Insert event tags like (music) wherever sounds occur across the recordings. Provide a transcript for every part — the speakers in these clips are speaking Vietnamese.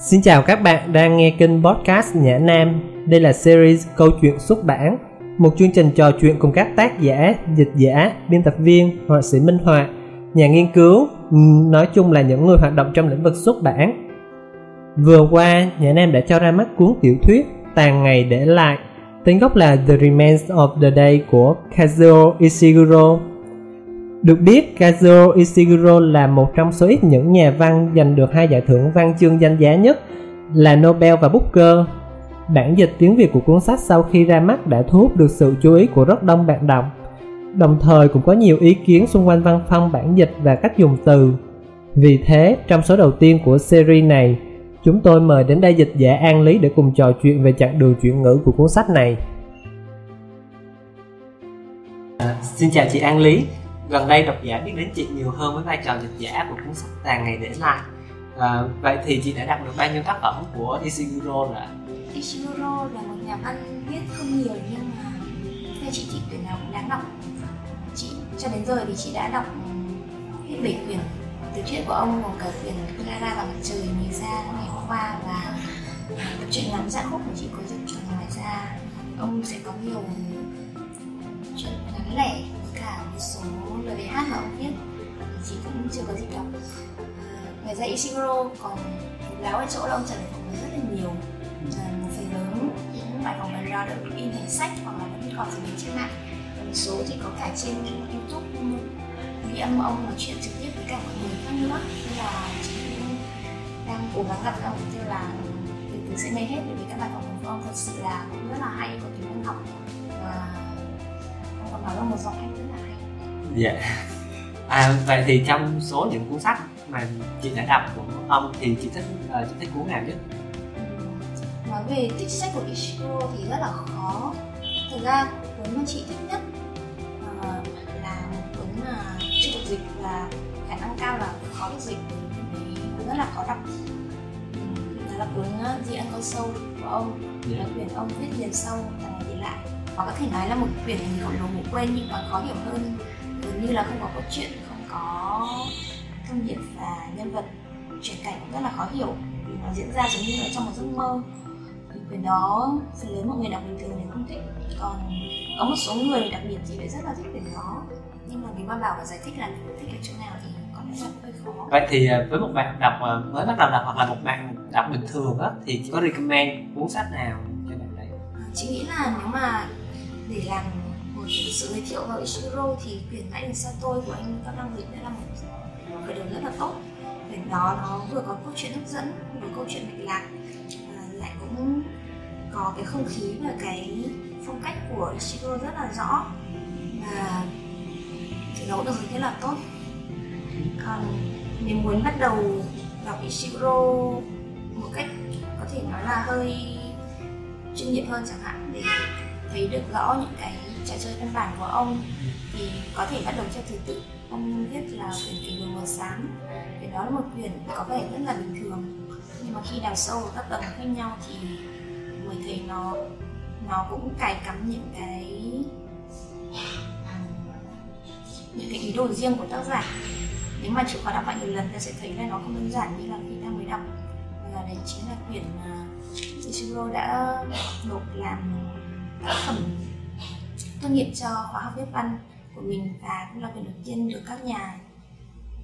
Xin chào các bạn đang nghe kênh podcast Nhã Nam. Đây là series câu chuyện xuất bản, một chương trình trò chuyện cùng các tác giả, dịch giả, biên tập viên, họa sĩ minh họa, nhà nghiên cứu, nói chung là những người hoạt động trong lĩnh vực xuất bản. Vừa qua, Nhã Nam đã cho ra mắt cuốn tiểu thuyết Tàn ngày để lại, tên gốc là The Remains of the Day của Kazuo Ishiguro được biết, Kazuo Ishiguro là một trong số ít những nhà văn giành được hai giải thưởng văn chương danh giá nhất là Nobel và Booker. Bản dịch tiếng Việt của cuốn sách sau khi ra mắt đã thu hút được sự chú ý của rất đông bạn đọc. Đồng thời cũng có nhiều ý kiến xung quanh văn phong bản dịch và cách dùng từ. Vì thế, trong số đầu tiên của series này, chúng tôi mời đến đây dịch giả An Lý để cùng trò chuyện về chặng đường chuyển ngữ của cuốn sách này. À, xin chào chị An Lý gần đây độc giả biết đến chị nhiều hơn với vai trò dịch giả của cuốn sách tàn ngày để lại. À, vậy thì chị đã đọc được bao nhiêu tác phẩm của Ishiguro rồi Ishiguro là một nhà văn viết không nhiều nhưng mà theo chị thì quyển nào cũng đáng đọc. Chị cho đến giờ thì chị đã đọc hết bảy quyển. Tiểu chuyện của ông gồm cả quyển Clara và mặt trời người ra ngày hôm qua và tập truyện ngắn dạ khúc của chị có dịch ở ngoài ra. Ông sẽ có nhiều chuyện ngắn lẻ số lời bài hát mà ông viết thì chị cũng chưa có dịp đọc. À, ngoài ra Ishiguro còn láo ở chỗ là ông trả lời phỏng vấn rất là nhiều. À, một phần lớn những bài phỏng vấn ra được in thành sách hoặc là vẫn còn phổ biến trên mạng một số thì có cả trên youtube. Ghi âm ông nói chuyện trực tiếp với cả mọi người khác nữa. Nên là chị cũng đang cố gắng gặp ông như là từ từ sẽ mê hết. Bởi vì các bài phỏng vấn của ông thật sự là cũng rất là hay có tính văn học. Và ông còn nói là một giọng anh dạ. À, vậy thì trong số những cuốn sách mà chị đã đọc của ông thì chị thích uh, chị thích cuốn nào nhất? Nói về tích sách của Ishiguro thì rất là khó. Thực ra cuốn mà chị thích nhất uh, là một cuốn mà chưa được dịch và khả năng cao là khó được dịch. Vì rất là khó đọc. Đó là cuốn The Uncle Soul của ông. Yeah. là quyển ông viết liền sâu và ngày để lại. Hoặc có thể nói là một quyển người khổng lồ ngủ quên nhưng còn khó hiểu hơn gần như là không có câu chuyện không có thông điệp và nhân vật chuyển cảnh cũng rất là khó hiểu. Vì nó diễn ra giống như ở trong một giấc mơ. Thì quyển đó phần lớn mọi người đọc bình thường thì không thích. Còn có một số người đặc biệt thì lại rất là thích quyển đó. Nhưng mà nếu mà bảo và giải thích là thích ở chỗ nào thì có lẽ là hơi khó. Vậy thì à, với một bạn đọc à, mới bắt đầu đọc hoặc là một bạn đọc bình thường á thì chị có recommend cuốn sách nào cho bạn đấy chị nghĩ là nếu mà để làm sự giới thiệu về Ichiro thì quyển mãi đừng sau tôi của anh Cao Đăng Lịch đã là một khởi đầu rất là tốt. Quyển đó nó vừa có câu chuyện hấp dẫn vừa câu chuyện mạch lạc à, lại cũng có cái không khí và cái phong cách của Ichiro rất là rõ. Và thì nó được rất là tốt. Còn nếu muốn bắt đầu đọc Ichiro một cách có thể nói là hơi chuyên nghiệp hơn chẳng hạn để thấy được rõ những cái trò chơi căn bản của ông thì có thể bắt đầu theo thứ tự. Ông viết là quyển kỷ đường màu sáng. Quyển đó là một quyển có vẻ rất là bình thường. Nhưng mà khi đào sâu các tầng khác nhau thì mới thấy nó nó cũng cài cắm những cái những cái ý đồ riêng của tác giả. Nếu mà chịu khó đọc lại nhiều lần, ta sẽ thấy là nó không đơn giản như là khi ta mới đọc. Và đấy chính là quyển mà Ichiro đã nộp làm tác phẩm tốt nghiệp cho khóa học viết văn của mình và cũng là quyển đầu tiên được các nhà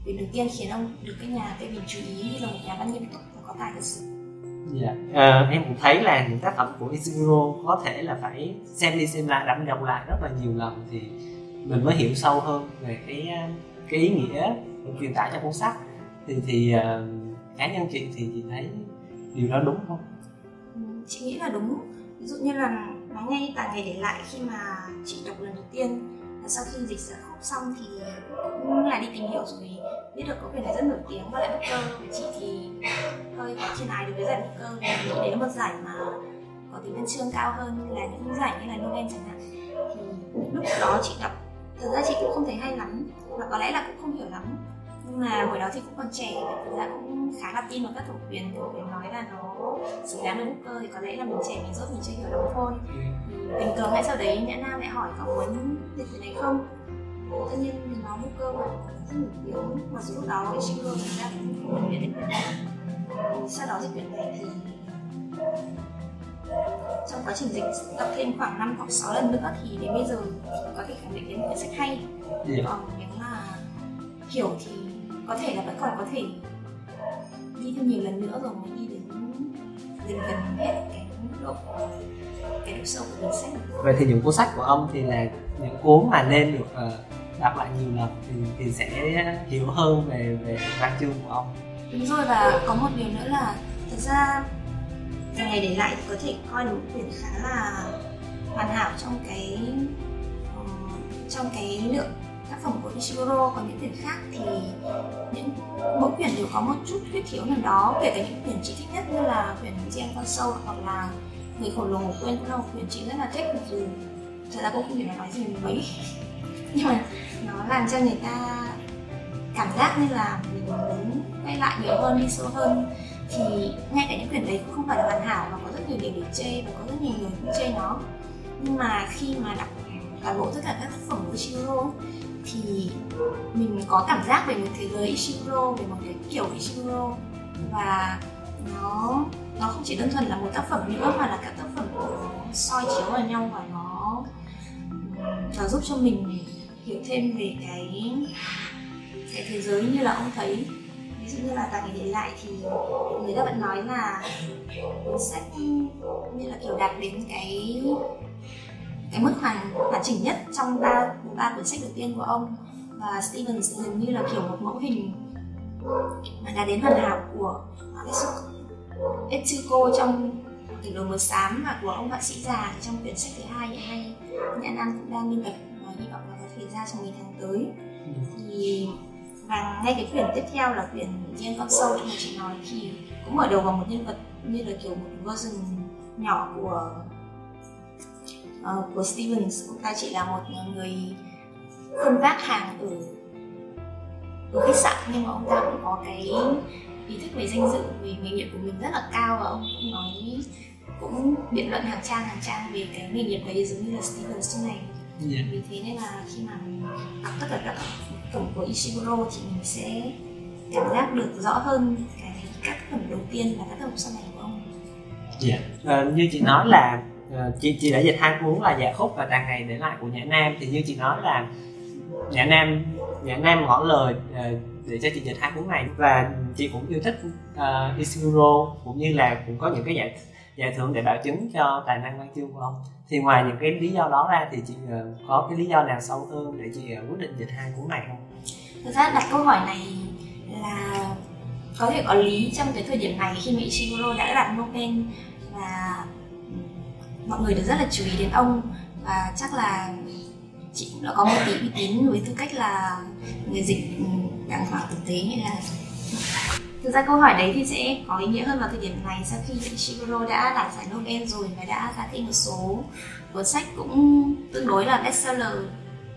quyển đầu tiên khiến ông được các nhà phê bình chú ý như là một nhà văn nghiêm túc và có tài thật sự. Dạ, à, em cũng thấy là những tác phẩm của Ishiguro có thể là phải xem đi xem lại đọc đọc lại rất là nhiều lần thì mình mới hiểu sâu hơn về cái cái ý nghĩa truyền tải trong cuốn sách. Thì thì uh, cá nhân chị thì chị thấy điều đó đúng không? Chị nghĩ là đúng. Ví dụ như là mà ngay tại ngày để lại khi mà chị đọc lần đầu tiên, là sau khi dịch sẽ khóc xong thì cũng là đi tìm hiểu rồi, biết được có quyển này rất nổi tiếng và lại bất cơ của chị thì hơi có trên ai đối với giải Booker vì đấy là một giải mà có tính văn chương cao hơn như là những giải như là Nobel chẳng hạn. Thì lúc đó chị đọc thực ra chị cũng không thấy hay lắm và có lẽ là cũng không hiểu lắm. Nhưng mà hồi đó thì cũng còn trẻ và thực ra cũng khá là tin vào các thẩm quyền thẩm quyền nói là nó xứng đáng với Booker thì có lẽ là mình trẻ mình rốt mình chưa hiểu lắm thôi. Tình cờ ngay sau đấy nhã nam lại hỏi có muốn dịch cái này không? Tất nhiên thì nó Booker mà rất nổi tiếng mặc dù lúc đó Ishiguro thực ra cũng không biết đến cái này sau đó dịch quyển này thì trong quá trình dịch đọc thêm khoảng 5 hoặc 6 lần nữa thì đến bây giờ có thể khẳng định đến một quyển sách hay. Còn nếu mà hiểu thì có thể là vẫn còn có thể đi thêm nhiều lần nữa rồi mới đi gần gần hết cái mức độ cái độ sâu của cuốn sách vậy thì những cuốn sách của ông thì là những cuốn mà nên được uh, đọc lại nhiều lần thì thì sẽ hiểu hơn về về văn chương của ông. Đúng rồi và có một điều nữa là thật ra càng ngày để lại thì có thể coi một quyển khá là hoàn hảo trong cái trong cái lượng tác phẩm của Ishiguro, còn những quyển khác thì những mỗi quyển đều có một chút khuyết thiếu nào đó, kể cả những quyển chị thích nhất như là quyển Gen con sâu hoặc là người khổng lồ quên cũng là một quyển chị rất là thích, mặc dù thật ra cũng không thể nói gì mấy. (laughs) Nhưng mà nó làm cho người ta cảm giác như là mình muốn quay lại nhiều hơn, đi sâu hơn. Thì ngay cả những quyển đấy cũng không phải là hoàn hảo và có rất nhiều điểm để chê và có rất nhiều người cũng chê nó. Nhưng mà khi mà đọc toàn bộ tất cả các tác phẩm của Chiro thì mình có cảm giác về một thế giới Ishiguro, về một cái kiểu Ishiguro. Và nó nó không chỉ đơn thuần là một tác phẩm nữa, mà là cả tác phẩm soi chiếu vào nhau và nó ừ, nó giúp cho mình hiểu thêm về cái cái thế giới như là ông thấy. Ví dụ như là tại để lại thì người ta vẫn nói là cuốn sách như là kiểu đạt đến cái cái mức hoàn hoàn chỉnh nhất trong ba ba cuốn sách đầu tiên của ông. Và Stevens gần như là kiểu một mẫu hình mà đã đến hoàn hảo của Etsuko trong tỉnh đồ mờ xám và của ông họa sĩ già trong quyển sách thứ hai hiện nay nhà nam cũng đang biên tập và hy vọng là có thể ra trong mấy tháng tới. Thì và ngay cái quyển tiếp theo là quyển riêng con sâu trong mà chị nói thì cũng mở đầu vào một nhân vật như là kiểu một version nhỏ của uh, của Stevens ông ta chỉ là một người khuân vác hàng ở ở khách sạn nhưng mà ông ta cũng có cái ý thức về danh dự về nghề nghiệp của mình rất là cao và ông cũng nói cũng biện luận hàng trang hàng trang về cái nghề nghiệp đấy giống như là Stevens trong này yeah. Dạ. vì thế nên là khi mà mình đọc tất cả các phẩm của Ishiguro thì mình sẽ cảm giác được rõ hơn cái các phẩm đầu tiên và các phẩm sau này của ông. Dạ, yeah. uh, như chị nói là Ờ, Ờ, chị chị đã dịch hai cuốn là dạ khúc và tàn ngày để lại của nhã nam. Thì như chị nói là nhã nam nhã nam ngỏ lời ờ, để cho chị dịch hai cuốn này. Và chị cũng yêu thích uh, Ishiguro cũng như là cũng có những cái giải giải thưởng để bảo chứng cho tài năng văn chương của ông. Thì ngoài những cái lý do đó ra thì chị uh, có cái lý do nào sâu hơn để chị uh, quyết định dịch hai cuốn này không? Thực ra đặt câu hỏi này là có thể có lý trong cái thời điểm này khi mà Ishiguro đã đạt Nobel và mọi người đều rất là chú ý đến ông và chắc là chị cũng đã có một tí uy tín với tư cách là người dịch ừ, đàng hoàng thực tế như là thực ra câu hỏi đấy thì sẽ có ý nghĩa hơn vào thời điểm này. Sau khi Ishiguro đã đạt giải Nobel rồi và đã ra thêm một số cuốn sách cũng tương đối là bestseller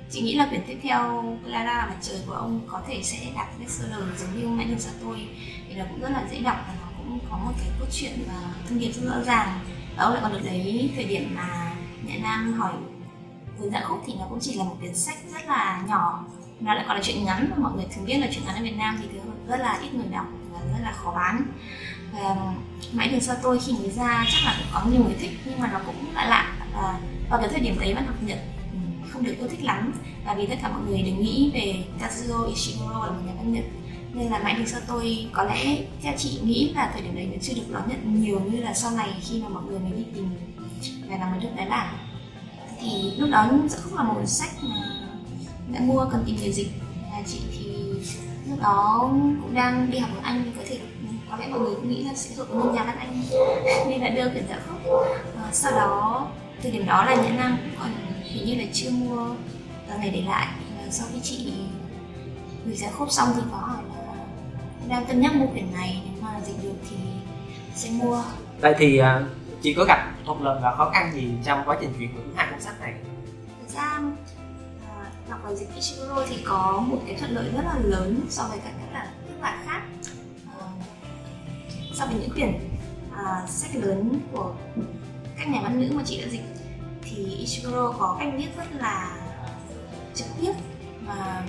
chị nghĩ là quyển tiếp theo Clara và trời của ông có thể sẽ đạt bestseller giống như Mạnh Đường tôi. Vì là cũng rất là dễ đọc và nó cũng có một cái cốt truyện và thông điệp rất rõ ràng ông lại còn được lấy thời điểm mà nhã nam hỏi hướng dạ khúc thì nó cũng chỉ là một quyển sách rất là nhỏ. Nó lại còn là chuyện ngắn mà mọi người thường biết là chuyện ngắn ở Việt Nam thì thường rất là ít người đọc và rất là khó bán. Và mãi đường sau tôi khi mới ra chắc là cũng có nhiều người thích, nhưng mà nó cũng lạ lạ. Và vào cái thời điểm đấy văn học nhật ừ, không được yêu thích lắm. Và vì tất cả mọi người đều nghĩ về Kazuo Ishiguro là một nhà văn nhật nên là mãi thì sau tôi có lẽ theo chị nghĩ là thời điểm đấy nó chưa được đón nhận nhiều như là sau này khi mà mọi người mới đi tìm và làm mới được tái bản. Thì lúc đó sẽ không là một sách mà đã mua cần tìm người dịch. Là chị thì lúc đó cũng đang đi học ở anh có thể có lẽ mọi người cũng nghĩ là sẽ thuộc một nhà văn anh. (laughs) Nên là đưa quyển dạ khúc. À, sau đó thời điểm đó là nhã nam cũng còn hình như là chưa mua ờ, ngày để lại. Và sau khi chị gửi dạ khúc xong thì có hỏi đang cân nhắc mua quyển này nếu mà dịch được thì sẽ mua. Vậy thì uh, chị có gặp thuận lợi và khó khăn gì trong quá trình chuyển hướng hai cuốn sách này? Thực ra đọc vào dịch Ishiguro thì có một cái thuận lợi rất là lớn so với các các bản các bản khác. Uh, so với những quyển uh, sách lớn của các nhà văn nữ mà chị đã dịch thì Ishiguro có cách viết rất là trực tiếp và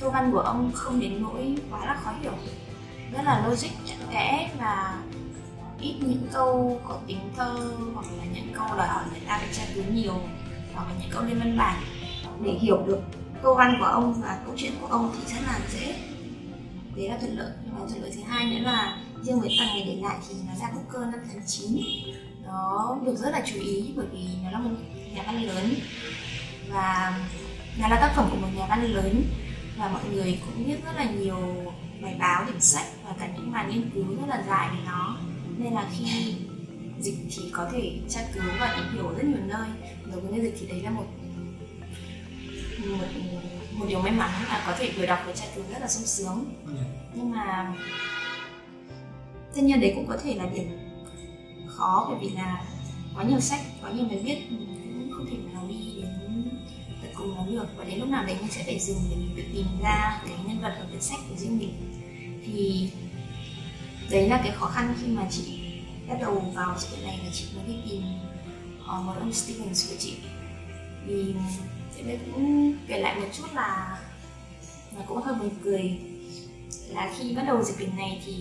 câu văn của ông không đến nỗi quá là khó hiểu. Rất là logic, chặt chẽ và ít những câu có tính thơ hoặc là những câu đòi hỏi người ta phải tra cứu nhiều hoặc là những câu lên văn bản. Để hiểu được câu văn của ông và câu chuyện của ông thì rất là dễ. Đấy là thuận lợi. Và thuận lợi thứ hai nữa là riêng với phần ngày để lại thì nó ra cơ năm tháng 9 nó được rất là chú ý bởi vì nó là một nhà văn lớn. Và nó là tác phẩm của một nhà văn lớn và mọi người cũng biết rất là nhiều bài báo, điểm sách và cả những bài nghiên cứu rất là dài về nó. Nên là khi dịch thì có thể tra cứu và tìm hiểu rất nhiều nơi. Đối với dịch thì đấy là một một một điều may mắn là có thể vừa đọc vừa tra cứu rất là sung sướng. Nhưng mà tất nhiên đấy cũng có thể là điểm khó bởi vì là có nhiều sách có nhiều người biết được và đến lúc nào đấy mình sẽ phải dừng để mình tự tìm ra cái nhân vật ở quyển sách của riêng mình. Thì đấy là cái khó khăn khi mà chị bắt đầu vào sự kiện này là chị mới đi tìm uh, một ông Stevens của chị. Vì chị đây cũng kể lại một chút là nó cũng hơi buồn cười là khi bắt đầu dịch quyển này thì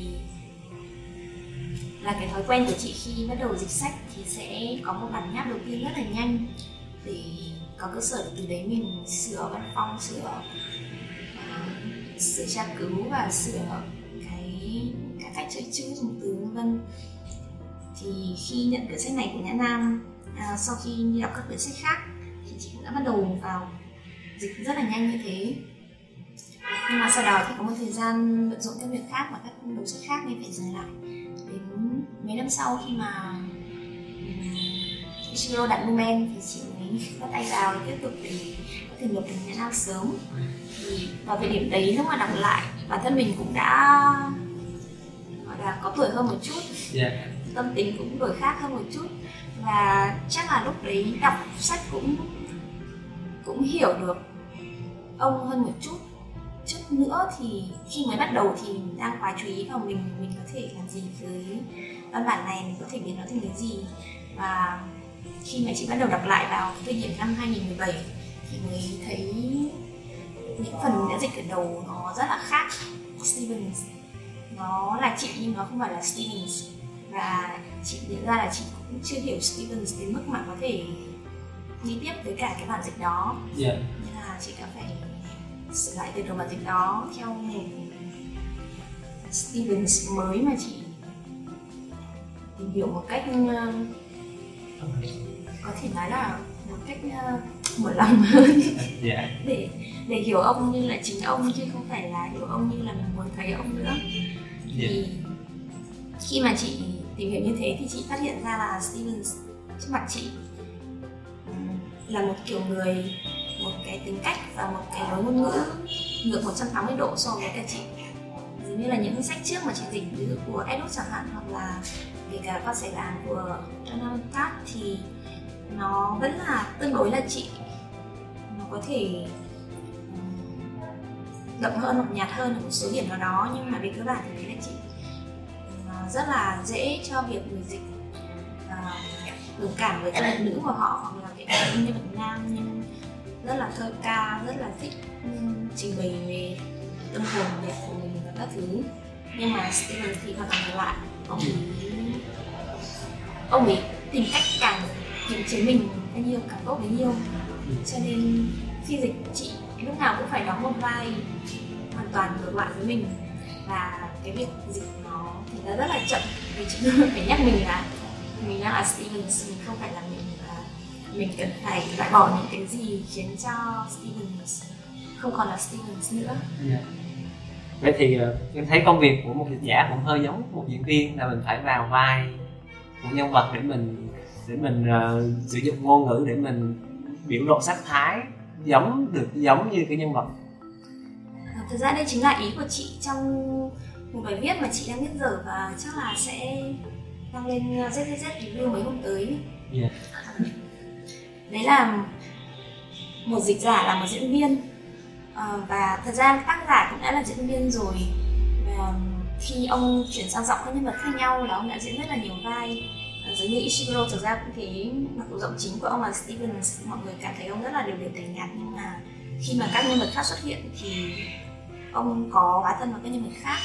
là cái thói quen của chị khi bắt đầu dịch sách thì sẽ có một bản nháp đầu tiên rất là nhanh để có cơ sở để từ đấy mình sửa văn phong sửa uh, sửa tra cứu và sửa cái cái cách chơi chữ dùng từ vân vân. Thì khi nhận quyển sách này của nhã nam à, sau khi đi đọc các quyển sách khác thì chị cũng đã bắt đầu vào dịch rất là nhanh như thế. Nhưng mà sau đó thì có một thời gian bận rộn các việc khác và các đầu sách khác nên phải dừng lại. Đến mấy năm sau khi mà ừ, Ichiro đặt Lumen thì chị bắt tay vào để tiếp tục để có thể nộp đến Nhã Nam sớm thì vào thời điểm đấy lúc mà đọc lại bản thân mình cũng đã gọi là có tuổi hơn một chút yeah. Dạ. tâm tính cũng đổi khác hơn một chút và chắc là lúc đấy đọc sách cũng cũng hiểu được ông hơn một chút chút nữa thì khi mới bắt đầu thì mình đang quá chú ý vào mình mình có thể làm gì với văn bản này mình có thể biến nó thành cái gì và khi mà chị bắt đầu đọc lại vào thời điểm năm 2017 thì mới thấy những phần đã dịch ở đầu nó rất là khác. Stevens nó là chị nhưng nó không phải là Stevens. Và chị nhận ra là chị cũng chưa hiểu Stevens đến mức mà có thể đi tiếp với cả cái bản dịch đó. Yeah. nên là chị đã phải sửa lại từ đầu bản dịch đó theo một Stevens mới mà chị tìm hiểu một cách có thể nói là một cách uh, mở lòng hơn yeah. Dạ. để để hiểu ông như là chính ông chứ không phải là hiểu ông như là mình muốn thấy ông nữa yeah. thì khi mà chị tìm hiểu như thế thì chị phát hiện ra là Stevens trước mặt chị là một kiểu người một cái tính cách và một cái lối ngôn ngữ ngược 180 độ so với cả chị giống như là những sách trước mà chị dịch ví dụ của Edward chẳng hạn hoặc là về cả con sài gòn của Donald Cat thì nó vẫn là tương đối là chị nó có thể đậm hơn hoặc nhạt hơn ở một số điểm nào đó nhưng mà về cơ bản thì đấy là chị rất là dễ cho việc người dịch đồng cảm với các nữ của họ hoặc là cái nhân vật nam nhưng rất là thơ ca rất là thích trình bày về tâm hồn đẹp của mình và các thứ. Nhưng mà Steven thì hoàn toàn ngược lại. Ông ấy ông ấy tìm cách càng kiềm chế mình bao nhiêu càng tốt bấy nhiêu cho nên khi dịch chị lúc nào cũng phải đóng một vai hoàn toàn ngược lại với mình và cái việc dịch nó thì nó rất là chậm vì chị luôn (laughs) phải nhắc mình là mình đang là Stevens mình không phải là mình và mình cần phải loại bỏ những cái gì khiến cho Stevens không còn là Stevens nữa yeah. Dạ. vậy thì uh, em thấy công việc của một dịch giả cũng hơi giống một diễn viên là mình phải vào vai của nhân vật để mình để mình uh, sử dụng ngôn ngữ để mình biểu lộ sắc thái giống được giống như cái nhân vật. À, thực ra đây chính là ý của chị trong một bài viết mà chị đang viết dở và chắc là sẽ đăng lên ZZZ review mấy hôm tới yeah. (laughs) đấy là một dịch giả là một diễn viên. À, và thật ra tác giả cũng đã là diễn viên rồi. Và khi ông chuyển sang giọng các nhân vật khác nhau là ông đã diễn rất là nhiều vai. Ờ, giống như Ishiguro thực ra cũng thế mặc dù giọng chính của ông là Steven, mọi người cảm thấy ông rất là đều đều tẻ nhạt, nhưng mà khi mà các nhân vật khác xuất hiện thì ông có hóa thân vào các nhân vật khác.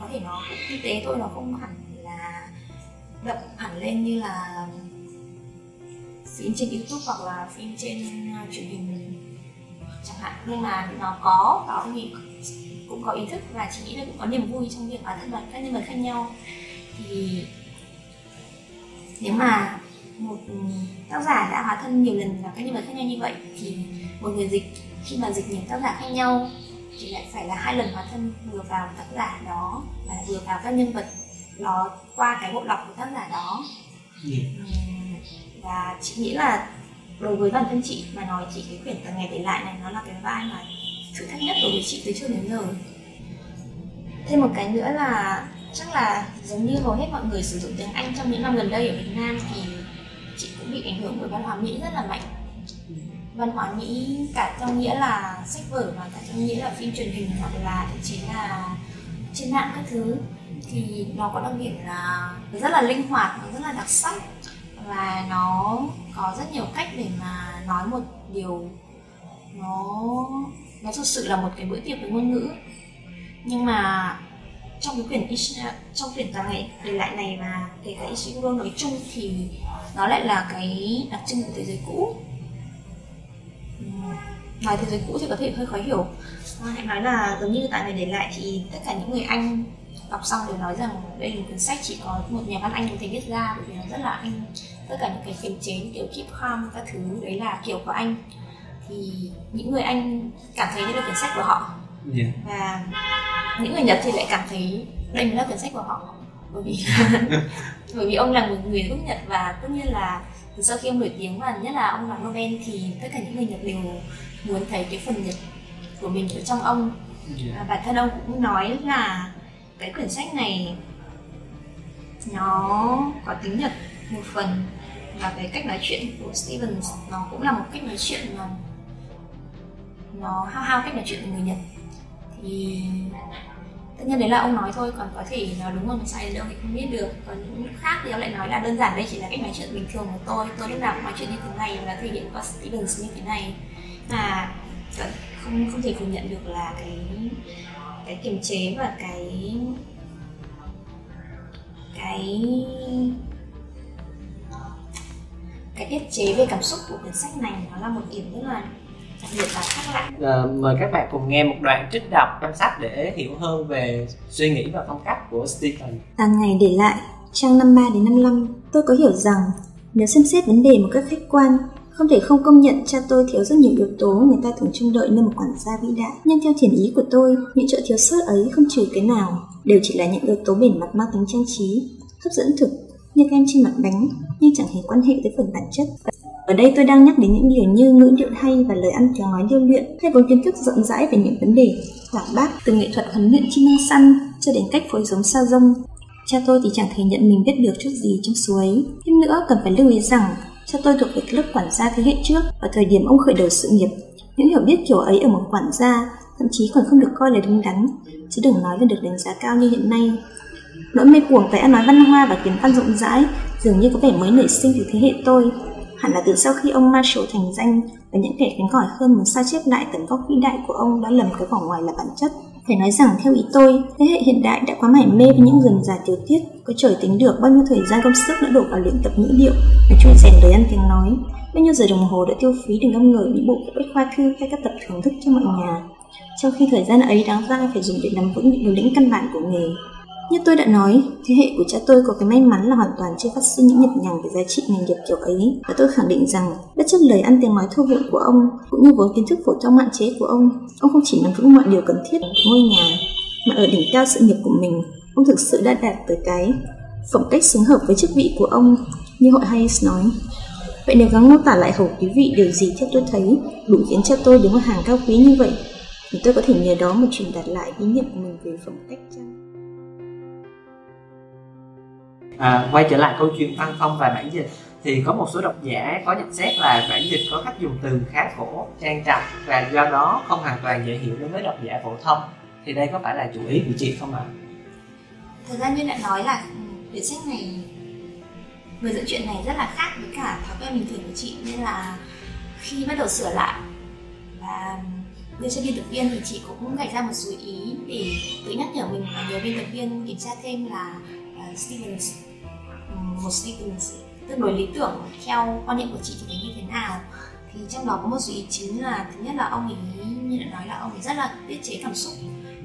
Có thể nó cũng kinh tế thôi, nó không hẳn là đậm hẳn lên như là phim trên youtube hoặc là phim trên ờ, truyền hình chẳng hạn. Nhưng mà nó có và ông cũng có ý thức và chỉ nghĩ là cũng có niềm vui trong việc bản thân bản các nhân vật khác nhau thì nếu mà một tác giả đã hóa thân nhiều lần vào các nhân vật khác nhau như vậy thì một người dịch khi mà dịch nhiều tác giả khác nhau thì lại phải là hai lần hóa thân vừa vào tác giả đó và vừa vào các nhân vật đó qua cái bộ lọc của tác giả đó yeah. và chị nghĩ là đối với bản thân chị mà nói chị cái quyển tầng ngày để lại này nó là cái vai mà thử thách nhất đối với chị từ trước đến giờ. Thêm một cái nữa là chắc là giống như hầu hết mọi người sử dụng tiếng Anh trong những năm gần đây ở Việt Nam thì chị cũng bị ảnh hưởng bởi văn hóa Mỹ rất là mạnh. Văn hóa Mỹ cả trong nghĩa là sách vở và cả trong nghĩa là phim truyền hình hoặc là thậm chí là trên mạng các thứ thì nó có đặc điểm là rất là linh hoạt và rất là đặc sắc và nó có rất nhiều cách để mà nói một điều nó nó thực sự là một cái bữa tiệc về ngôn ngữ. Nhưng mà trong cái quyển trong quyển toàn ngày để lại này và kể cả Ishiguro nói chung thì nó lại là cái đặc trưng của thế giới cũ. Ngoài thế giới cũ thì có thể hơi khó hiểu. Ờ, hãy nói là giống như tại này để lại thì tất cả những người anh đọc xong đều nói rằng đây là cuốn sách chỉ có một nhà văn anh có thể viết ra bởi vì nó rất là anh. Tất cả những cái kiềm chế kiểu keep calm các thứ, đấy là kiểu của anh thì những người anh cảm thấy đây là cuốn sách của họ yeah. và những người nhật thì lại cảm thấy đây mới là cuốn sách của họ bởi vì (laughs) bởi vì ông là một người gốc nhật và tất nhiên là từ sau khi ông nổi tiếng và nhất là ông làm Nobel thì tất cả những người nhật đều muốn thấy cái phần nhật của mình ở trong ông yeah. và bản thân ông cũng nói là cái quyển sách này nó có tính nhật một phần và cái cách nói chuyện của Stevens nó cũng là một cách nói chuyện mà nó hao hao cách nói chuyện của người Nhật. Thì tất nhiên đấy là ông nói thôi, còn có thể nó đúng hoặc sai đâu thì không biết được. Còn những khác thì ông lại nói là đơn giản đây chỉ là cách nói chuyện bình thường của tôi. Tôi lúc nào cũng nói chuyện như thế này và thể hiện qua Stevens như thế này. Mà không không thể phủ nhận được là cái cái kiềm chế và cái cái cái tiết chế về cảm xúc của cuốn sách này nó là một điểm rất là đặc biệt khác lạ à, mời các bạn cùng nghe một đoạn trích đọc trong sách để hiểu hơn về suy nghĩ và phong cách của Stephen tàn ngày để lại trang 53 đến 55 tôi có hiểu rằng nếu xem xét vấn đề một cách khách quan không thể không công nhận cha tôi thiếu rất nhiều yếu tố người ta thường trông đợi nơi một quản gia vĩ đại. Nhưng theo thiền ý của tôi, những chỗ thiếu sót ấy không trừ cái nào, đều chỉ là những yếu tố bề mặt mang tính trang trí, hấp dẫn thực, như kem trên mặt bánh, nhưng chẳng hề quan hệ tới phần bản chất. Ở đây tôi đang nhắc đến những điều như ngữ điệu hay và lời ăn tiếng nói điêu luyện, hay vốn kiến thức rộng rãi về những vấn đề quảng bác từ nghệ thuật huấn luyện chim năng săn cho đến cách phối giống sao rông. Cha tôi thì chẳng thể nhận mình biết được chút gì trong số ấy. Thêm nữa, cần phải lưu ý rằng cha tôi thuộc về lớp quản gia thế hệ trước vào thời điểm ông khởi đầu sự nghiệp. Những hiểu biết kiểu ấy ở một quản gia thậm chí còn không được coi là đúng đắn, chứ đừng nói là được đánh giá cao như hiện nay. Nỗi mê cuồng về ăn nói văn hoa và tiếng văn rộng rãi dường như có vẻ mới nảy sinh từ thế hệ tôi. Hẳn là từ sau khi ông Marshall thành danh và những kẻ kém cỏi hơn muốn sao chép lại tấm vóc vĩ đại của ông đã lầm cái vỏ ngoài là bản chất. Phải nói rằng theo ý tôi, thế hệ hiện đại đã quá mải mê với những rườm già tiểu tiết, có trời tính được bao nhiêu thời gian công sức đã đổ vào luyện tập ngữ điệu và chui rèn lời ăn tiếng nói, bao nhiêu giờ đồng hồ đã tiêu phí để ngâm ngợi những bộ bách khoa thư hay các tập thưởng thức cho mọi nhà. Trong khi thời gian ấy đáng ra phải dùng để nắm vững những điều lĩnh căn bản của nghề, như tôi đã nói, thế hệ của cha tôi có cái may mắn là hoàn toàn chưa phát sinh những nhập nhằng về giá trị ngành nghiệp kiểu ấy và tôi khẳng định rằng bất chấp lời ăn tiếng nói thô vụng của ông cũng như vốn kiến thức phổ thông hạn chế của ông, ông không chỉ nắm vững mọi điều cần thiết của ngôi nhà mà ở đỉnh cao sự nghiệp của mình, ông thực sự đã đạt tới cái phẩm cách xứng hợp với chức vị của ông như hội Hayes nói. Vậy nếu gắng mô tả lại hầu quý vị điều gì theo tôi thấy đủ khiến cha tôi đứng ở hàng cao quý như vậy, thì tôi có thể nhờ đó mà truyền đạt lại ý niệm của mình về phẩm cách cha à, quay trở lại câu chuyện văn phong và bản dịch thì có một số độc giả có nhận xét là bản dịch có cách dùng từ khá khổ trang trọng và do đó không hoàn toàn dễ hiểu đối với độc giả phổ thông thì đây có phải là chủ ý của chị không ạ? À? Thực ra như đã nói là ừ, quyển sách này người dẫn chuyện này rất là khác với cả thói quen bình thường của chị nên là khi bắt đầu sửa lại và đưa cho biên tập viên thì chị cũng gạch ra một số ý để tự nhắc nhở mình và nhờ biên tập viên kiểm tra thêm là Stevens. Một Stevens. Tương đối lý tưởng theo quan niệm của chị thì như thế nào? Thì trong đó có một số ý chính là thứ nhất là ông ấy như đã nói là ông ấy rất là tiết chế cảm xúc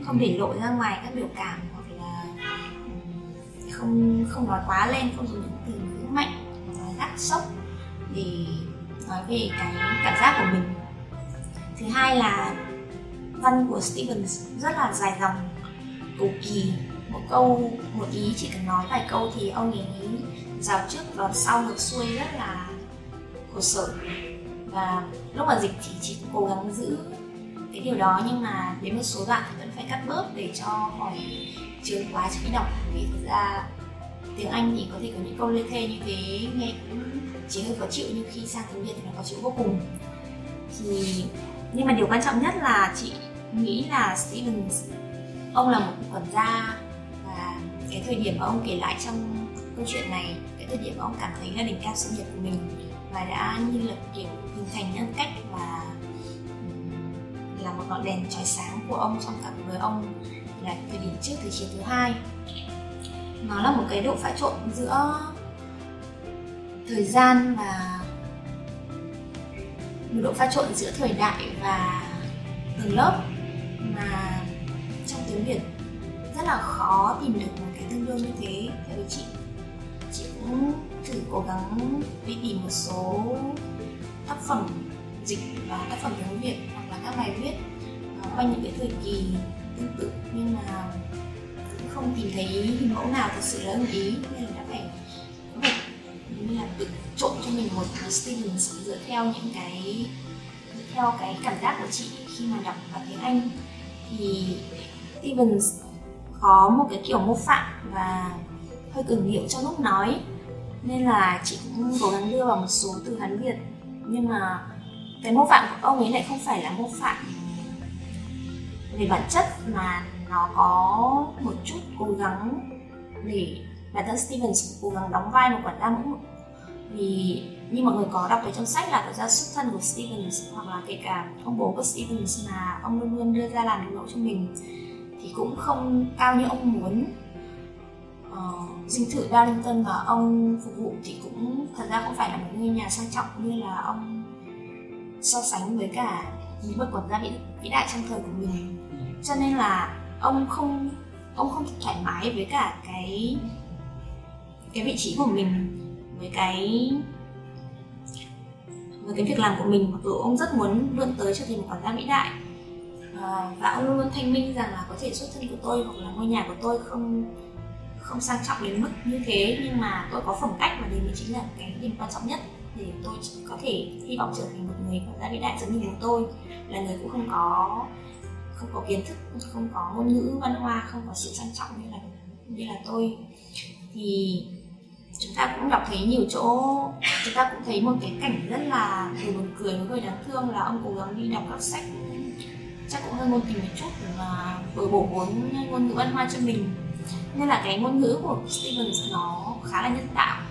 không để lộ ra ngoài các biểu cảm hoặc là không không nói quá lên không dùng những từ ngữ mạnh là gắt sốc để nói về cái cảm giác của mình. Thứ hai là văn của Stevens rất là dài dòng cầu kỳ một câu, một ý chỉ cần nói vài câu thì ông ấy dào trước đón sau ngược xuôi rất là khổ sở. Và lúc mà dịch thì chị cố gắng giữ cái điều đó, nhưng mà đến một số đoạn thì vẫn phải cắt bớt để cho khỏi trường quá cho khi đọc. Vì thực ra tiếng Anh thì có thể có những câu lê thê như thế, nghe cũng chỉ hơi khó chịu, nhưng khi sang tiếng Việt thì nó khó chịu vô cùng. Thì, nhưng mà điều quan trọng nhất là chị nghĩ là Stevens, ông là một quản gia cái thời điểm mà ông kể lại trong câu chuyện này, cái thời điểm mà ông cảm thấy là đỉnh cao sự nghiệp của mình và đã như là kiểu hình thành nhân cách và là một ngọn đèn trói sáng của ông trong cả cuộc đời ông là thời điểm trước, thời chiến thứ hai. Nó là một cái độ pha trộn giữa thời gian và một độ pha trộn giữa thời đại và tầng lớp mà trong tiếng Việt rất là khó tìm được luôn như thế. Theo với chị chị cũng thử cố gắng đi tìm một số tác phẩm dịch và tác phẩm tiếng Việt hoặc là các bài viết à, quanh những cái thời kỳ tương tự. Nhưng mà cũng không tìm thấy hình mẫu nào thực sự là ưng ý nên là đã phải phải như là tự trộn cho mình một, style Stevens dựa theo những cái theo cái cảm giác của chị khi mà đọc vào tiếng Anh. Thì Stevens có một cái kiểu mô phạm và hơi cường điệu trong lúc nói. Nên là chị cũng cố gắng đưa vào một số từ Hán Việt. Nhưng mà cái mô phạm của ông ấy lại không phải là mô phạm về bản chất, mà nó có một chút cố gắng để bản thân Stevens cố gắng đóng vai một quản gia mẫu. Mực vì như mọi người có đọc thấy trong sách là thật ra xuất thân của Stevens hoặc là kể cả ông bố của Stevens mà ông luôn luôn đưa ra làm mẫu cho mình thì cũng không cao như ông muốn. Ờ, uh, dinh thự Darlington mà ông phục vụ thì cũng thật ra cũng phải là một ngôi nhà sang trọng như là ông so sánh với cả những bậc quản gia vĩ, vĩ đại trong thời của mình. Cho nên là ông không ông không thoải mái với cả cái cái vị trí của mình với cái với cái việc làm của mình. Mặc dù ông rất muốn vươn tới trở thành một quản gia vĩ đại và ông luôn luôn thanh minh rằng là có thể xuất thân của tôi hoặc là ngôi nhà của tôi không không sang trọng đến mức như thế. Nhưng mà tôi có phẩm cách và đấy mới chính là cái điểm quan trọng nhất để tôi có thể hy vọng trở thành một người có gia vĩ đại giống như bố tôi. Là người cũng không có không có kiến thức, không có ngôn ngữ, văn hóa không có sự sang trọng như là như là tôi. Thì chúng ta cũng đọc thấy nhiều chỗ, chúng ta cũng thấy một cái cảnh rất là buồn cười với người đáng thương là ông cố gắng đi đọc các sách chắc cũng hơi ngôn tình một chút để mà bồi bổ vốn ngôn ngữ văn hoa cho mình. Nên là cái ngôn ngữ của Stevens nó khá là nhân tạo.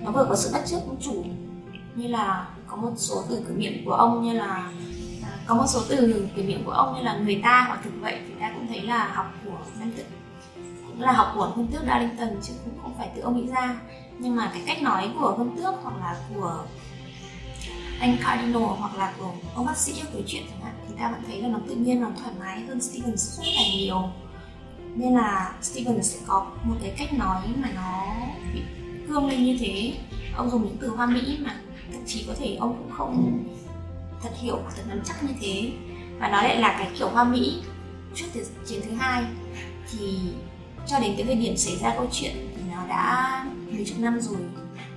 Nó vừa có sự bắt chước chủ, như là có một số từ cửa miệng của ông như là à, có một số từ cửa miệng của ông như là người ta hoặc thực vậy. Thì ta cũng thấy là học của nhân tự, cũng là học của Vân Tước Darlington chứ cũng không phải tự ông nghĩ ra. Nhưng mà cái cách nói của Vân Tước hoặc là của anh Cardinal hoặc là của ông bác sĩ kể chuyện chẳng hạn ta vẫn thấy là nó tự nhiên và thoải mái hơn Steven rất là nhiều. Nên là Steven sẽ có một cái cách nói mà nó bị cương lên như thế. Ông dùng những từ hoa mỹ mà thậm chí có thể ông cũng không thật hiểu thật nắm chắc như thế. Và nó lại là cái kiểu hoa mỹ trước từ chiến thứ hai. Thì cho đến cái thời điểm xảy ra câu chuyện thì nó đã mấy chục năm rồi.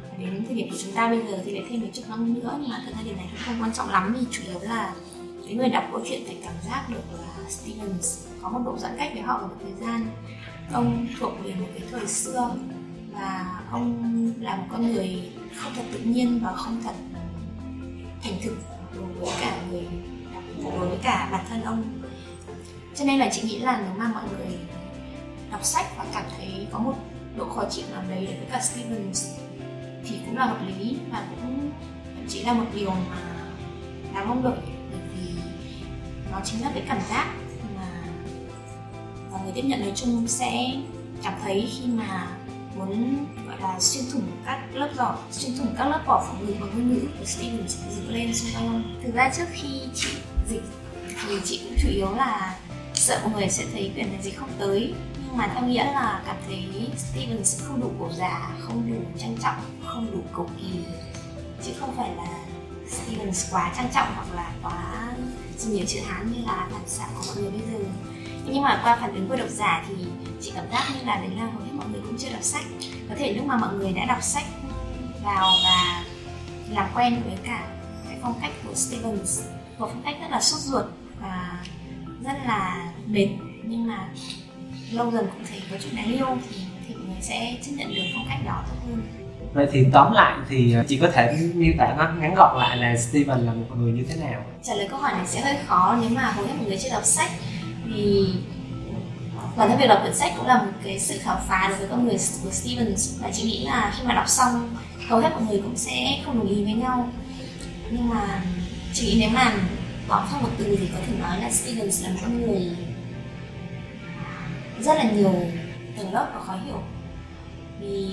Và đến thời điểm của chúng ta bây giờ thì lại thêm mấy chục năm nữa. Nhưng mà thời điểm này cũng không quan trọng lắm vì chủ yếu là cái người đọc câu chuyện phải cảm giác được là Stevens có một độ giãn cách với họ một thời gian. Ông thuộc về một cái thời xưa và ông là một con người không thật tự nhiên và không thật thành thực đối với cả người đối với cả bản thân ông. Cho nên là chị nghĩ là nếu mà mọi người đọc sách và cảm thấy có một độ khó chịu nào đấy với cả Stevens thì cũng là hợp lý và cũng chỉ là một điều mà đáng mong đợi nó chính là cái cảm giác mà và người tiếp nhận nói chung sẽ cảm thấy khi mà muốn, gọi là, xuyên thủng các lớp vỏ xuyên thủng các lớp vỏ phòng ngự bằng ngôn ngữ của Steven dựng lên xung quanh ông thực ra trước khi chị dịch thì chị cũng chủ yếu là sợ mọi người sẽ thấy quyển này dịch không tới. Nhưng mà theo nghĩa là cảm thấy Steven sẽ không đủ cổ giả, không đủ trang trọng, không đủ cầu kỳ. Chứ không phải là Stevens quá trang trọng hoặc là quá dùng nhiều chữ hán như là phản xạ của mọi người bây giờ. Nhưng mà qua phản ứng của độc giả thì chị cảm giác như là đấy là hầu hết mọi người cũng chưa đọc sách. Có thể lúc mà mọi người đã đọc sách vào và làm quen với cả cái phong cách của Stevens, một phong cách rất là sốt ruột và rất là mệt, nhưng mà lâu dần cũng thấy có chút đáng yêu thì thì mọi người sẽ chấp nhận được phong cách đó tốt hơn. Vậy thì tóm lại thì chị có thể miêu tả nó, ngắn gọn lại là Steven là một người như thế nào? trả lời câu hỏi này sẽ hơi khó, nếu mà hầu hết mọi người chưa đọc sách vì bản thân việc đọc quyển sách cũng là một cái sự khám phá đối với con người của Stevens và chị nghĩ là khi mà đọc xong, hầu hết mọi người cũng sẽ không đồng ý với nhau. Nhưng mà chị nghĩ nếu mà tóm trong một từ thì có thể nói là Stevens là một con người rất là nhiều tầng lớp và khó hiểu. Vì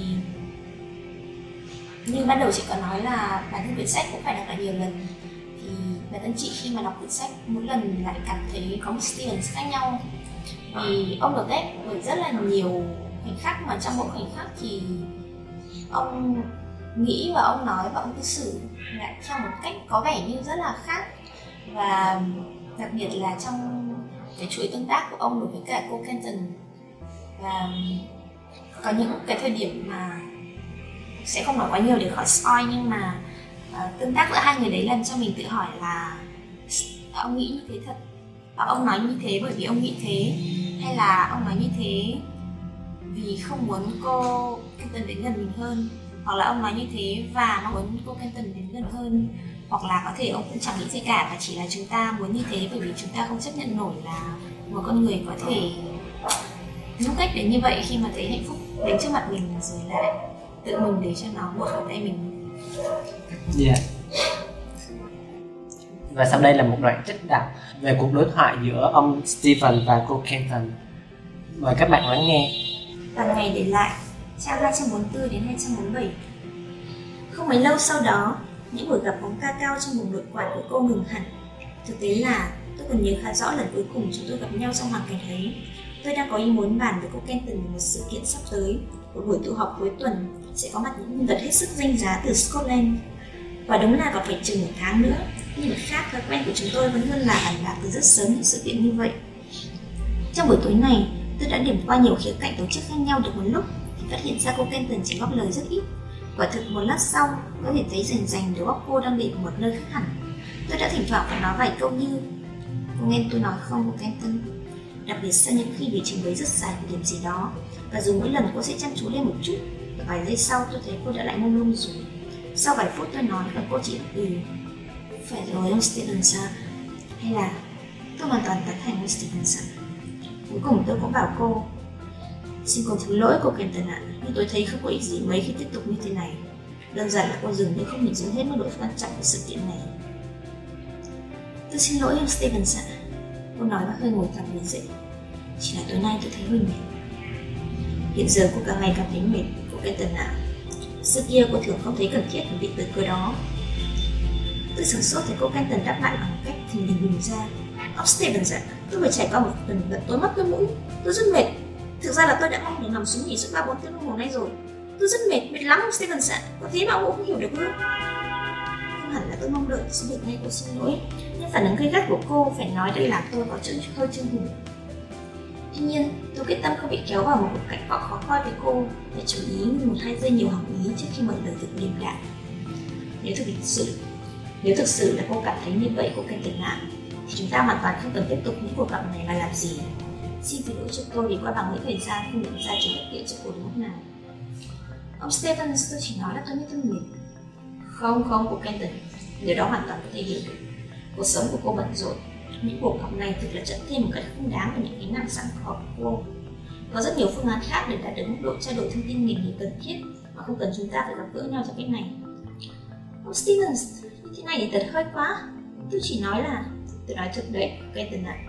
như ban đầu chị có nói là bản thân quyển sách cũng phải đọc lại nhiều lần. Thì bản thân chị khi mà đọc quyển sách, mỗi lần lại cảm thấy có một Stevens khác nhau. Vì ông được ghép bởi rất là nhiều khoảnh khắc mà trong mỗi khoảnh khắc thì ông nghĩ và ông nói và ông cư xử lại theo một cách có vẻ như rất là khác. Và đặc biệt là trong cái chuỗi tương tác của ông đối với cả cô Kenton. Và có những cái thời điểm mà sẽ không nói quá nhiều để khỏi spoil nhưng mà uh, tương tác giữa hai người đấy làm cho mình tự hỏi là ông nghĩ như thế thật? Và ông nói như thế bởi vì ông nghĩ thế hay là ông nói như thế vì không muốn cô Kenton đến gần mình hơn? Hoặc là ông nói như thế và mong muốn cô Kenton đến gần hơn? Hoặc là có thể ông cũng chẳng nghĩ gì cả và chỉ là chúng ta muốn như thế bởi vì chúng ta không chấp nhận nổi là một con người có thể ờ, ngốc cách đến như vậy khi mà thấy hạnh phúc đến trước mặt mình rồi lại tự mình để cho nó buộc khỏi tay mình Dạ. Và sau đây là một đoạn trích đặc về cuộc đối thoại giữa ông Stephen và cô Kenton. Mời các bạn lắng nghe. Toàn ngày để lại trang 244 đến 247 Không mấy lâu sau đó, những buổi gặp bóng ca cao trong vùng nội quản của cô ngừng hẳn. Thực tế là tôi còn nhớ khá rõ lần cuối cùng chúng tôi gặp nhau trong hoàn cảnh ấy. Tôi đang có ý muốn bàn với cô Kenton về một sự kiện sắp tới, một buổi tụ họp cuối tuần sẽ có mặt những nhân vật hết sức danh giá từ Scotland. Và đúng là còn phải chừng một tháng nữa, nhưng mặt khác thói quen của chúng tôi vẫn luôn là bàn bạc từ rất sớm những sự kiện như vậy. Trong buổi tối này, tôi đã điểm qua nhiều khía cạnh tổ chức khác nhau được một lúc thì phát hiện ra cô Kenton chỉ góp lời rất ít. Quả thực một lát sau, có thể thấy rành rành đầu óc cô đang để một nơi khác hẳn. Tôi đã thỉnh thoảng phải nói vài câu như Cô nghe tôi nói không cô Kenton Đặc biệt sau những khi bị trình bày rất dài về điểm gì đó và dù mỗi lần cô sẽ chăm chú lên một chút Và vài giây sau tôi thấy cô đã lại mông lung rồi. Sau vài phút tôi nói và cô chỉ ừ Phải rồi ông Stevenson Hay là tôi hoàn toàn tán thành ông Stevenson Cuối cùng tôi cũng bảo cô, Xin cô thứ lỗi, cô Kenton ạ Nhưng tôi thấy không có ích gì mấy khi tiếp tục như thế này. Đơn giản là cô dừng nhưng không nhìn rõ hết mức độ quan trọng của sự kiện này. Tôi xin lỗi ông Stevenson Cô nói và hơi ngồi thẳng người dậy. Chỉ là tối nay tôi thấy hơi mệt. Hiện giờ cô càng ngày càng thấy mệt Cô tần ạ Xưa kia cô thường không thấy cần thiết phải bị tới cơ đó. Tôi sửng sốt thấy cô Kenton đáp lại bằng cách thình lình nhìn ra. Ông Stevenson Tôi vừa trải qua một tuần gần tối mắt tôi mũi. Tôi rất mệt. Thực ra là tôi đã mong được nằm xuống nghỉ suốt ba bốn tiếng đồng hồ nay rồi. Tôi rất mệt, mệt lắm ông Stevenson Có thế mà ông không hiểu được ư Không hẳn là tôi mong đợi sự việc này cô xin lỗi. Nhưng phản ứng gây gắt của cô phải nói đây là tôi có chữ hơi chưa ngủ Tuy nhiên, tôi quyết tâm không bị kéo vào một cuộc cạnh khó coi với cô và chú ý một hai giây nhiều hỏng ý trước khi mở lời thực điềm đạm Nếu thực sự nếu thực sự là cô cảm thấy như vậy cô cần tình lại thì chúng ta hoàn toàn không cần tiếp tục những cuộc gặp này và làm gì. Xin thứ lỗi cho tôi vì qua bằng những thời gian không nhận ra chúng bất tiện cho cô đúng lúc nào. Ông Stephens tôi chỉ nói là tôi như thân mình không không cô Kenton điều đó hoàn toàn có thể hiểu được. Cuộc sống của cô bận rộn những cuộc gặp này thực là trận thêm một cách không đáng vào những cái nặng sẵn có của cô. Có rất nhiều phương án khác để đạt được mức độ trao đổi thông tin nghề nghiệp cần thiết mà không cần chúng ta phải gặp gỡ nhau trong cách này. Ông Stevens, như thế này thì thật hơi quá. Tôi chỉ nói là, tôi nói thực đấy cây tần này.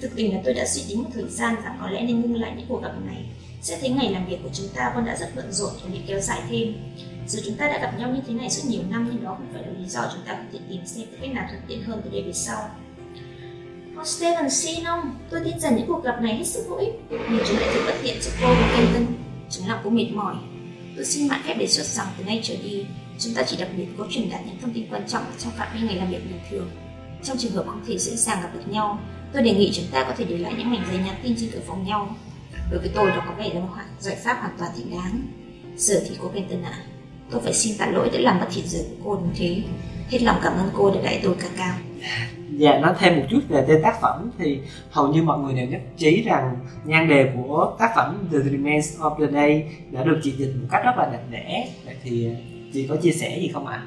Thực tình là tôi đã suy tính một thời gian rằng có lẽ nên ngưng lại những cuộc gặp này. Sẽ thấy ngày làm việc của chúng ta vẫn đã rất bận rộn và bị kéo dài thêm. Dù chúng ta đã gặp nhau như thế này suốt nhiều năm nhưng đó không phải là lý do chúng ta có thể tìm xem cách nào thuận tiện hơn từ đây về sau. Oh, Steven xin ông, tôi tin rằng những cuộc gặp này hết sức hữu ích Nhưng chúng lại thật bất tiện cho cô và Kenton Chúng làm cô mệt mỏi. Tôi xin mạn phép đề xuất rằng từ nay trở đi Chúng ta chỉ đặc biệt có truyền đạt những thông tin quan trọng trong phạm vi ngày làm việc bình thường. Trong trường hợp không thể dễ dàng gặp được nhau Tôi đề nghị chúng ta có thể để lại những mảnh giấy nhắn tin trên cửa phòng nhau. Đối với tôi đó có vẻ là một giải pháp hoàn toàn thích đáng. Giờ thì cô Kenton ạ à, Tôi phải xin tạ lỗi đã làm mất thiện giờ của cô như thế. Hết lòng cảm ơn cô đã đẩy tôi ca cao Dạ, nói thêm một chút về tên tác phẩm thì hầu như mọi người đều nhất trí rằng nhan đề của tác phẩm The Remains of the Day đã được chị dịch một cách rất là đẹp đẽ. Vậy thì chị có chia sẻ gì không ạ? À?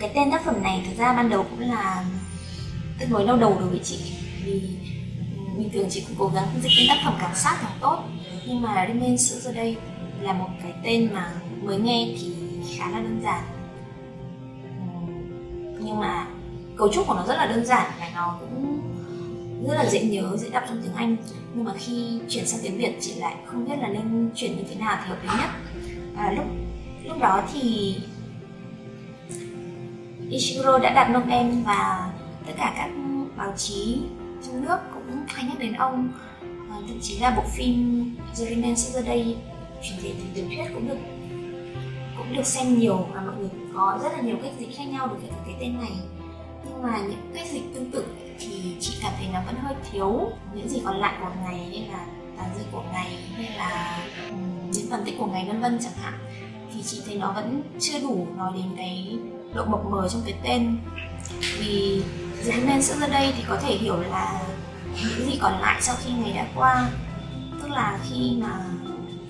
Cái tên tác phẩm này thực ra ban đầu cũng là tương đối đau đầu đối với chị vì bình thường chị cũng cố gắng dịch tên tác phẩm càng sát càng tốt nhưng mà Remains of the Day là một cái tên mà mới nghe thì khá là đơn giản nhưng mà cấu trúc của nó rất là đơn giản và nó cũng rất là dễ nhớ dễ đọc trong tiếng anh. Nhưng mà khi chuyển sang tiếng việt chị lại không biết là nên chuyển như thế nào thì hợp lý nhất. À, lúc lúc đó thì Ishiguro đã đặt nông em và tất cả các báo chí trong nước cũng hay nhắc đến ông. À, thậm chí là bộ phim The Remains of the Day chuyển thể từ tiểu thuyết cũng được cũng được xem nhiều và mọi người có rất là nhiều cách dịch khác nhau đối với cái tên này. Nhưng mà những cách dịch tương tự thì chị cảm thấy nó vẫn hơi thiếu những gì còn lại của ngày, như là tàn dư của ngày, hay là những phân tích của ngày vân vân chẳng hạn. Thì chị thấy nó vẫn chưa đủ nói đến cái độ mập mờ trong cái tên. Vì dưới nên sữa ra đây thì có thể hiểu là những gì còn lại sau khi ngày đã qua. Tức là khi mà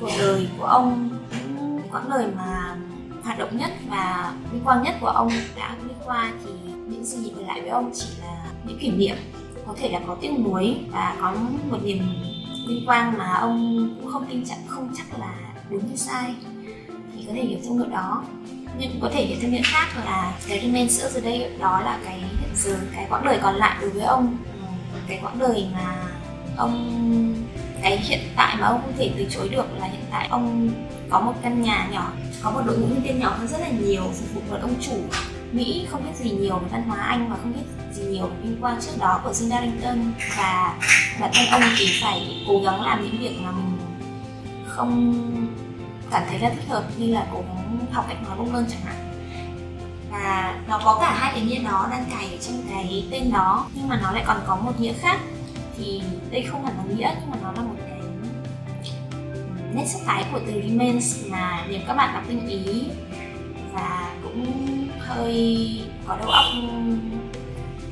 cuộc đời của ông những quãng đời mà hoạt động nhất và vinh quang nhất của ông đã đi qua thì những gì còn lại với ông chỉ là những kỷ niệm. Có thể là có tiếc nuối và có một niềm vinh quang mà ông cũng không tin chắc, không chắc là đúng hay sai. Thì có thể hiểu theo ngựa đó. Nhưng có thể hiểu theo nghĩa khác là cái remain sữa giờ đây, đó là cái hiện giờ, cái quãng đời còn lại đối với ông. Cái quãng đời mà ông, cái hiện tại mà ông không thể từ chối được là hiện tại ông có một căn nhà nhỏ, có một đội ngũ nhân viên nhỏ hơn rất là nhiều, phục vụ một ông chủ Mỹ không biết gì nhiều về văn hóa Anh và không biết gì nhiều về vinh quang trước đó của Jim Darrington. Và bản thân ông thì phải cố gắng làm những việc mà mình không cảm thấy là thích hợp, như là cố gắng học cách nói bông đơn chẳng hạn. Và nó có cả hai cái nghĩa đó đang cài ở trong cái tên đó, nhưng mà nó lại còn có một nghĩa khác. Thì đây không hẳn là nghĩa, nhưng mà nó là một nét sắc thái của từ remains mà nếu các bạn đọc tinh ý và cũng hơi có đầu óc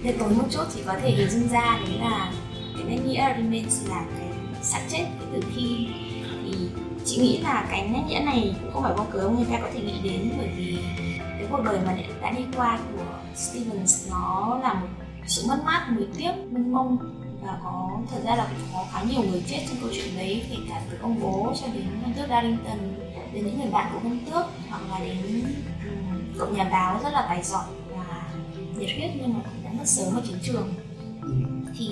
đêm tối một chút thì có thể hình dung ra đấy là cái nét nghĩa remains là cái xác chết cái tử thi thì chị nghĩ là cái nét nghĩa này cũng không phải vô cớ, người ta có thể nghĩ đến bởi vì cái cuộc đời mà đã đi qua của Stevens nó là một sự mất mát, nuối tiếc, mênh mông và có thật ra là cũng có khá nhiều người chết trong câu chuyện đấy kể cả từ ông bố cho đến ông tước Darlington đến những người bạn của ông tước hoặc là đến um, cậu nhà báo rất là tài giỏi và nhiệt huyết nhưng mà cũng đã mất sớm ở chiến trường. Thì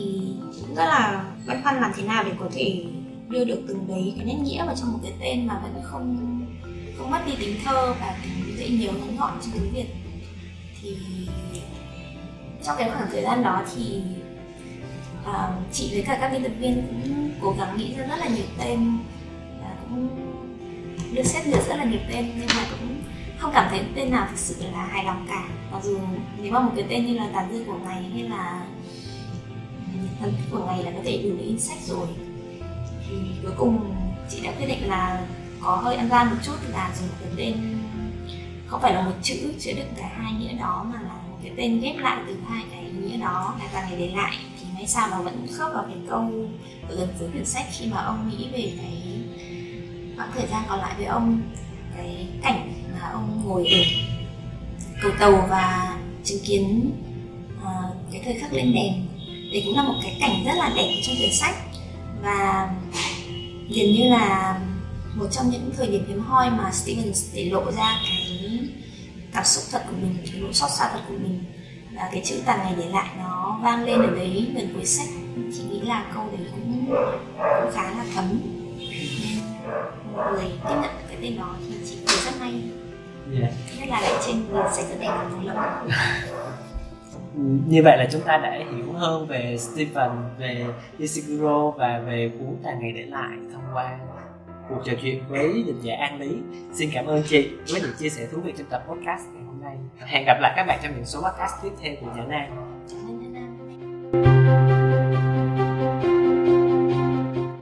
cũng rất là băn khoăn làm thế nào để có thể đưa được từng đấy cái nét nghĩa vào trong một cái tên mà vẫn không không mất đi tính thơ và tính dễ nhớ ngắn gọn trong tiếng việt. Thì trong cái khoảng thời gian đó thì uh, chị với cả các biên tập viên cũng cố gắng nghĩ ra rất là nhiều tên và cũng được xét duyệt rất là nhiều tên nhưng mà cũng không cảm thấy tên nào thực sự là hài lòng cả. Mặc dù nếu mà một cái tên như là tàn dư của ngày hay là ừ, tàn dư của ngày là có thể đủ để in sách rồi thì cuối cùng chị đã quyết định là có hơi ăn gian một chút là dùng cái tên không phải là một chữ chứa đựng cả hai nghĩa đó mà là một cái tên ghép lại từ hai cái nghĩa đó là càng ngày để lại hay sao mà vẫn khớp vào cái câu ở gần cuối quyển sách khi mà ông nghĩ về cái quãng thời gian còn lại với ông cái cảnh mà ông ngồi ở cầu tàu và chứng kiến uh, cái thời khắc lên đèn. Đấy cũng là một cái cảnh rất là đẹp trong quyển sách và gần như là một trong những thời điểm hiếm hoi mà Stevens để lộ ra cái cảm xúc thật của mình cái nỗi xót xa thật của mình à, cái chữ tàn ngày để lại nó vang lên ở đấy gần cuối sách. Chị nghĩ là câu đấy cũng cũng khá là thấm. Nên một người tiếp nhận cái tên đó thì chị thấy rất may yeah. nhất là lại trên nền sách rất đẹp của Thằng Lâm. Như vậy là chúng ta đã hiểu hơn về Stephen, về Ishiguro và về cuốn Tàn ngày để lại thông qua cuộc trò chuyện với dịch giả An Lý. Xin cảm ơn chị với những chia sẻ thú vị trong tập podcast ngày nay. Hẹn gặp lại các bạn trong những số podcast tiếp theo của Nhã Nam.